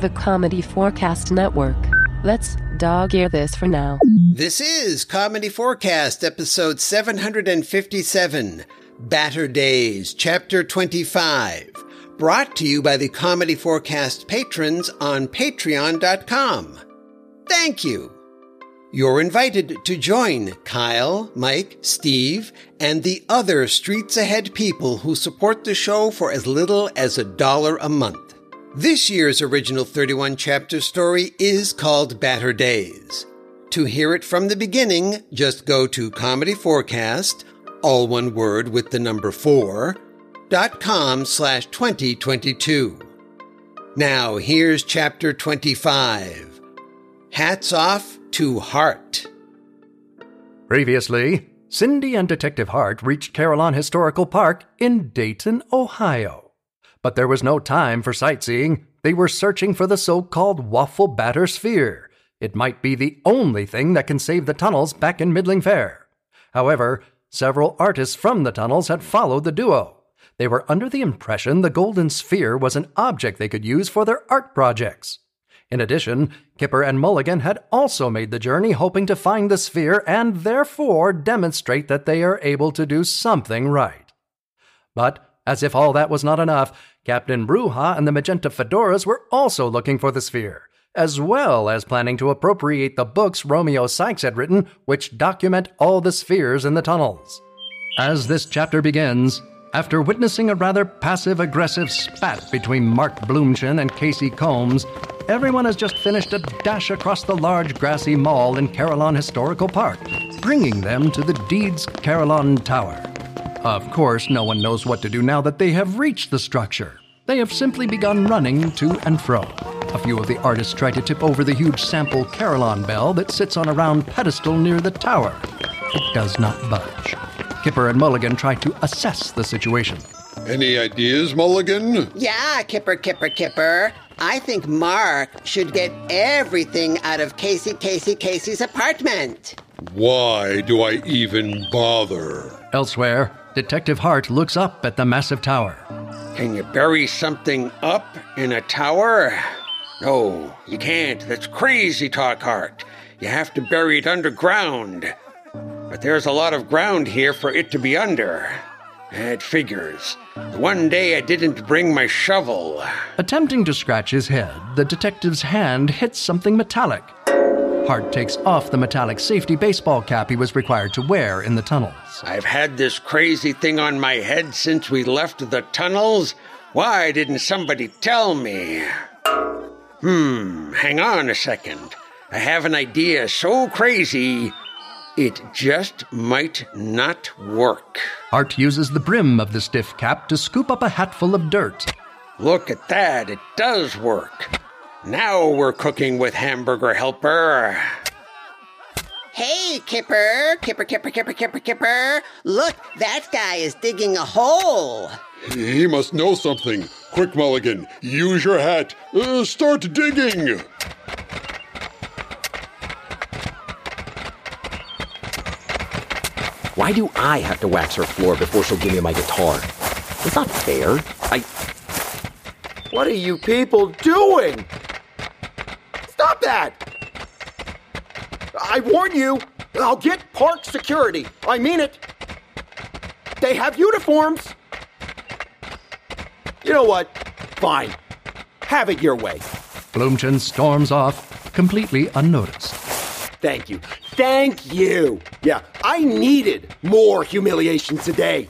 the Comedy Forecast Network. Let's dog ear this for now. This is Comedy Forecast, episode 757, Batter Days, chapter 25. Brought to you by the Comedy Forecast patrons on patreon.com. Thank you. You're invited to join Kyle, Mike, Steve, and the other Streets Ahead people who support the show for as little as a dollar a month. This year's original 31 chapter story is called Batter Days. To hear it from the beginning, just go to Comedy Forecast, all one word with the number four, dot com slash 2022. Now here's chapter 25. Hats off to Haartte. Previously, Cindy and Detective Haartte reached Carillon Historical Park in Dayton, Ohio. But there was no time for sightseeing. They were searching for the so called waffle batter sphere. It might be the only thing that can save the tunnels back in Middling Fair. However, several artists from the tunnels had followed the duo. They were under the impression the golden sphere was an object they could use for their art projects. In addition, Kipper and Mulligan had also made the journey hoping to find the sphere and therefore demonstrate that they are able to do something right. But, as if all that was not enough, Captain Broughha and the Magenta Fedoras were also looking for the sphere, as well as planning to appropriate the books Romeo Sykes had written, which document all the spheres in the tunnels. As this chapter begins, after witnessing a rather passive aggressive spat between Mark Blumchen and Casey Combs, everyone has just finished a dash across the large grassy mall in Carillon Historical Park, bringing them to the Deeds Carillon Tower. Of course, no one knows what to do now that they have reached the structure. They have simply begun running to and fro. A few of the artists try to tip over the huge sample Carillon bell that sits on a round pedestal near the tower. It does not budge. Kipper and Mulligan try to assess the situation. Any ideas, Mulligan? Yeah, Kipper, Kipper, Kipper. I think Mark should get everything out of Casey, Casey, Casey's apartment. Why do I even bother? Elsewhere, Detective Haartte looks up at the massive tower. Can you bury something up in a tower? No, you can't. That's crazy talk, Haartte. You have to bury it underground. But there's a lot of ground here for it to be under. It figures. One day I didn't bring my shovel. Attempting to scratch his head, the detective's hand hits something metallic. Haartte takes off the metallic safety baseball cap he was required to wear in the tunnels. I've had this crazy thing on my head since we left the tunnels. Why didn't somebody tell me? Hmm, hang on a second. I have an idea so crazy, it just might not work. Haartte uses the brim of the stiff cap to scoop up a hatful of dirt. Look at that, it does work. Now we're cooking with Hamburger Helper. Hey, Kipper, Kipper, Kipper, Kipper, Kipper, Kipper. Look, that guy is digging a hole. He must know something. Quick, Mulligan, use your hat. Uh, start digging. Why do I have to wax her floor before she'll give me my guitar? It's not fair. I. What are you people doing? Stop that! I warn you, I'll get park security. I mean it. They have uniforms. You know what? Fine. Have it your way. Blumchen storms off, completely unnoticed. Thank you. Thank you. Yeah, I needed more humiliation today.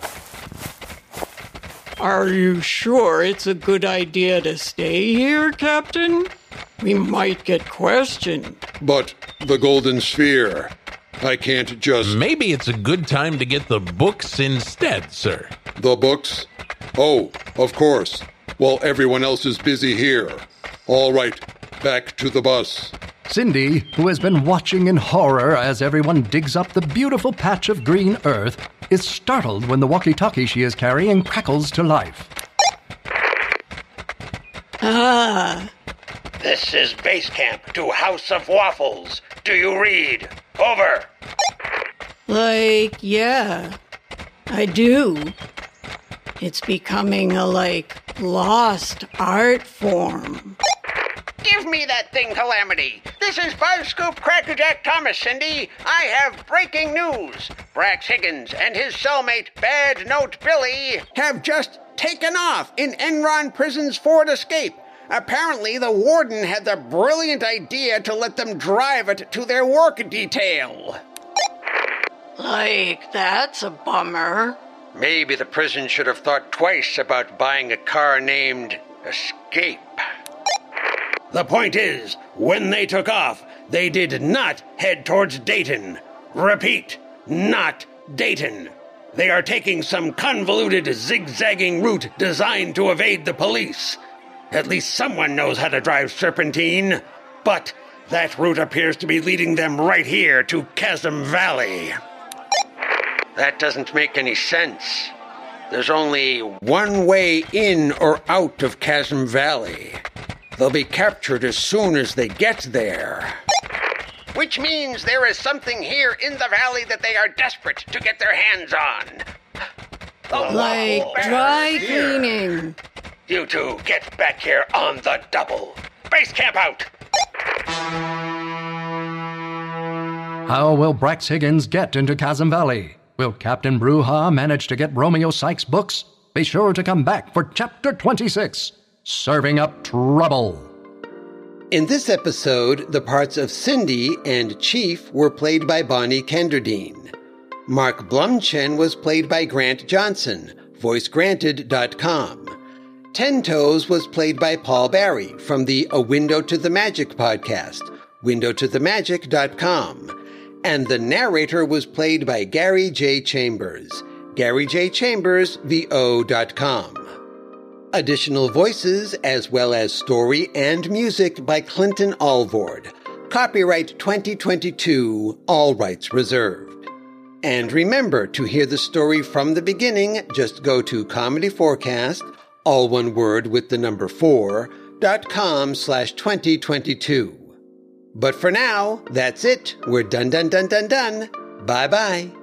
Are you sure it's a good idea to stay here, Captain? We might get questioned. But the Golden Sphere. I can't just. Maybe it's a good time to get the books instead, sir. The books? Oh, of course. While everyone else is busy here. All right, back to the bus. Cindy, who has been watching in horror as everyone digs up the beautiful patch of green earth, is startled when the walkie talkie she is carrying crackles to life. Ah, This is base camp to House of Waffles. Do you read? Over. like, yeah, I do. It's becoming a, like, lost art form. Give me that thing, Calamity. This is Buzz Scoop Crackerjack Thomas, Cindy. I have breaking news. Brax Higgins and his cellmate, Bad Note Billy, have just taken off in Enron Prison's Ford Escape. Apparently, the warden had the brilliant idea to let them drive it to their work detail. Like, that's a bummer. Maybe the prison should have thought twice about buying a car named Escape. The point is, when they took off, they did not head towards Dayton. Repeat, not Dayton. They are taking some convoluted, zigzagging route designed to evade the police. At least someone knows how to drive serpentine. But that route appears to be leading them right here to Chasm Valley. That doesn't make any sense. There's only one way in or out of Chasm Valley. They'll be captured as soon as they get there. Which means there is something here in the valley that they are desperate to get their hands on. The Like dry cleaning. You two get back here on the double. Base camp out. How will Brax Higgins get into Chasm Valley? Will Captain Broughha manage to get Romeo Sykes' books? Be sure to come back for Chapter 26 Serving Up Trouble. In this episode, the parts of Cindy and Chief were played by Bonnie Kenderdine. Mark Blumchen was played by Grant Johnson, voicegranted.com. Ten Toes was played by Paul Barrie from the A Window to the Magic podcast, windowtothemagic.com. And the narrator was played by Gary J. Chambers, garyjchambers.vo.com. Additional voices as well as story and music by Clinton Alvord. Copyright 2022, all rights reserved. And remember to hear the story from the beginning, just go to Comedy Forecast, all one word with the number four, dot com slash 2022. But for now, that's it. We're done, done, done, done, done. Bye bye.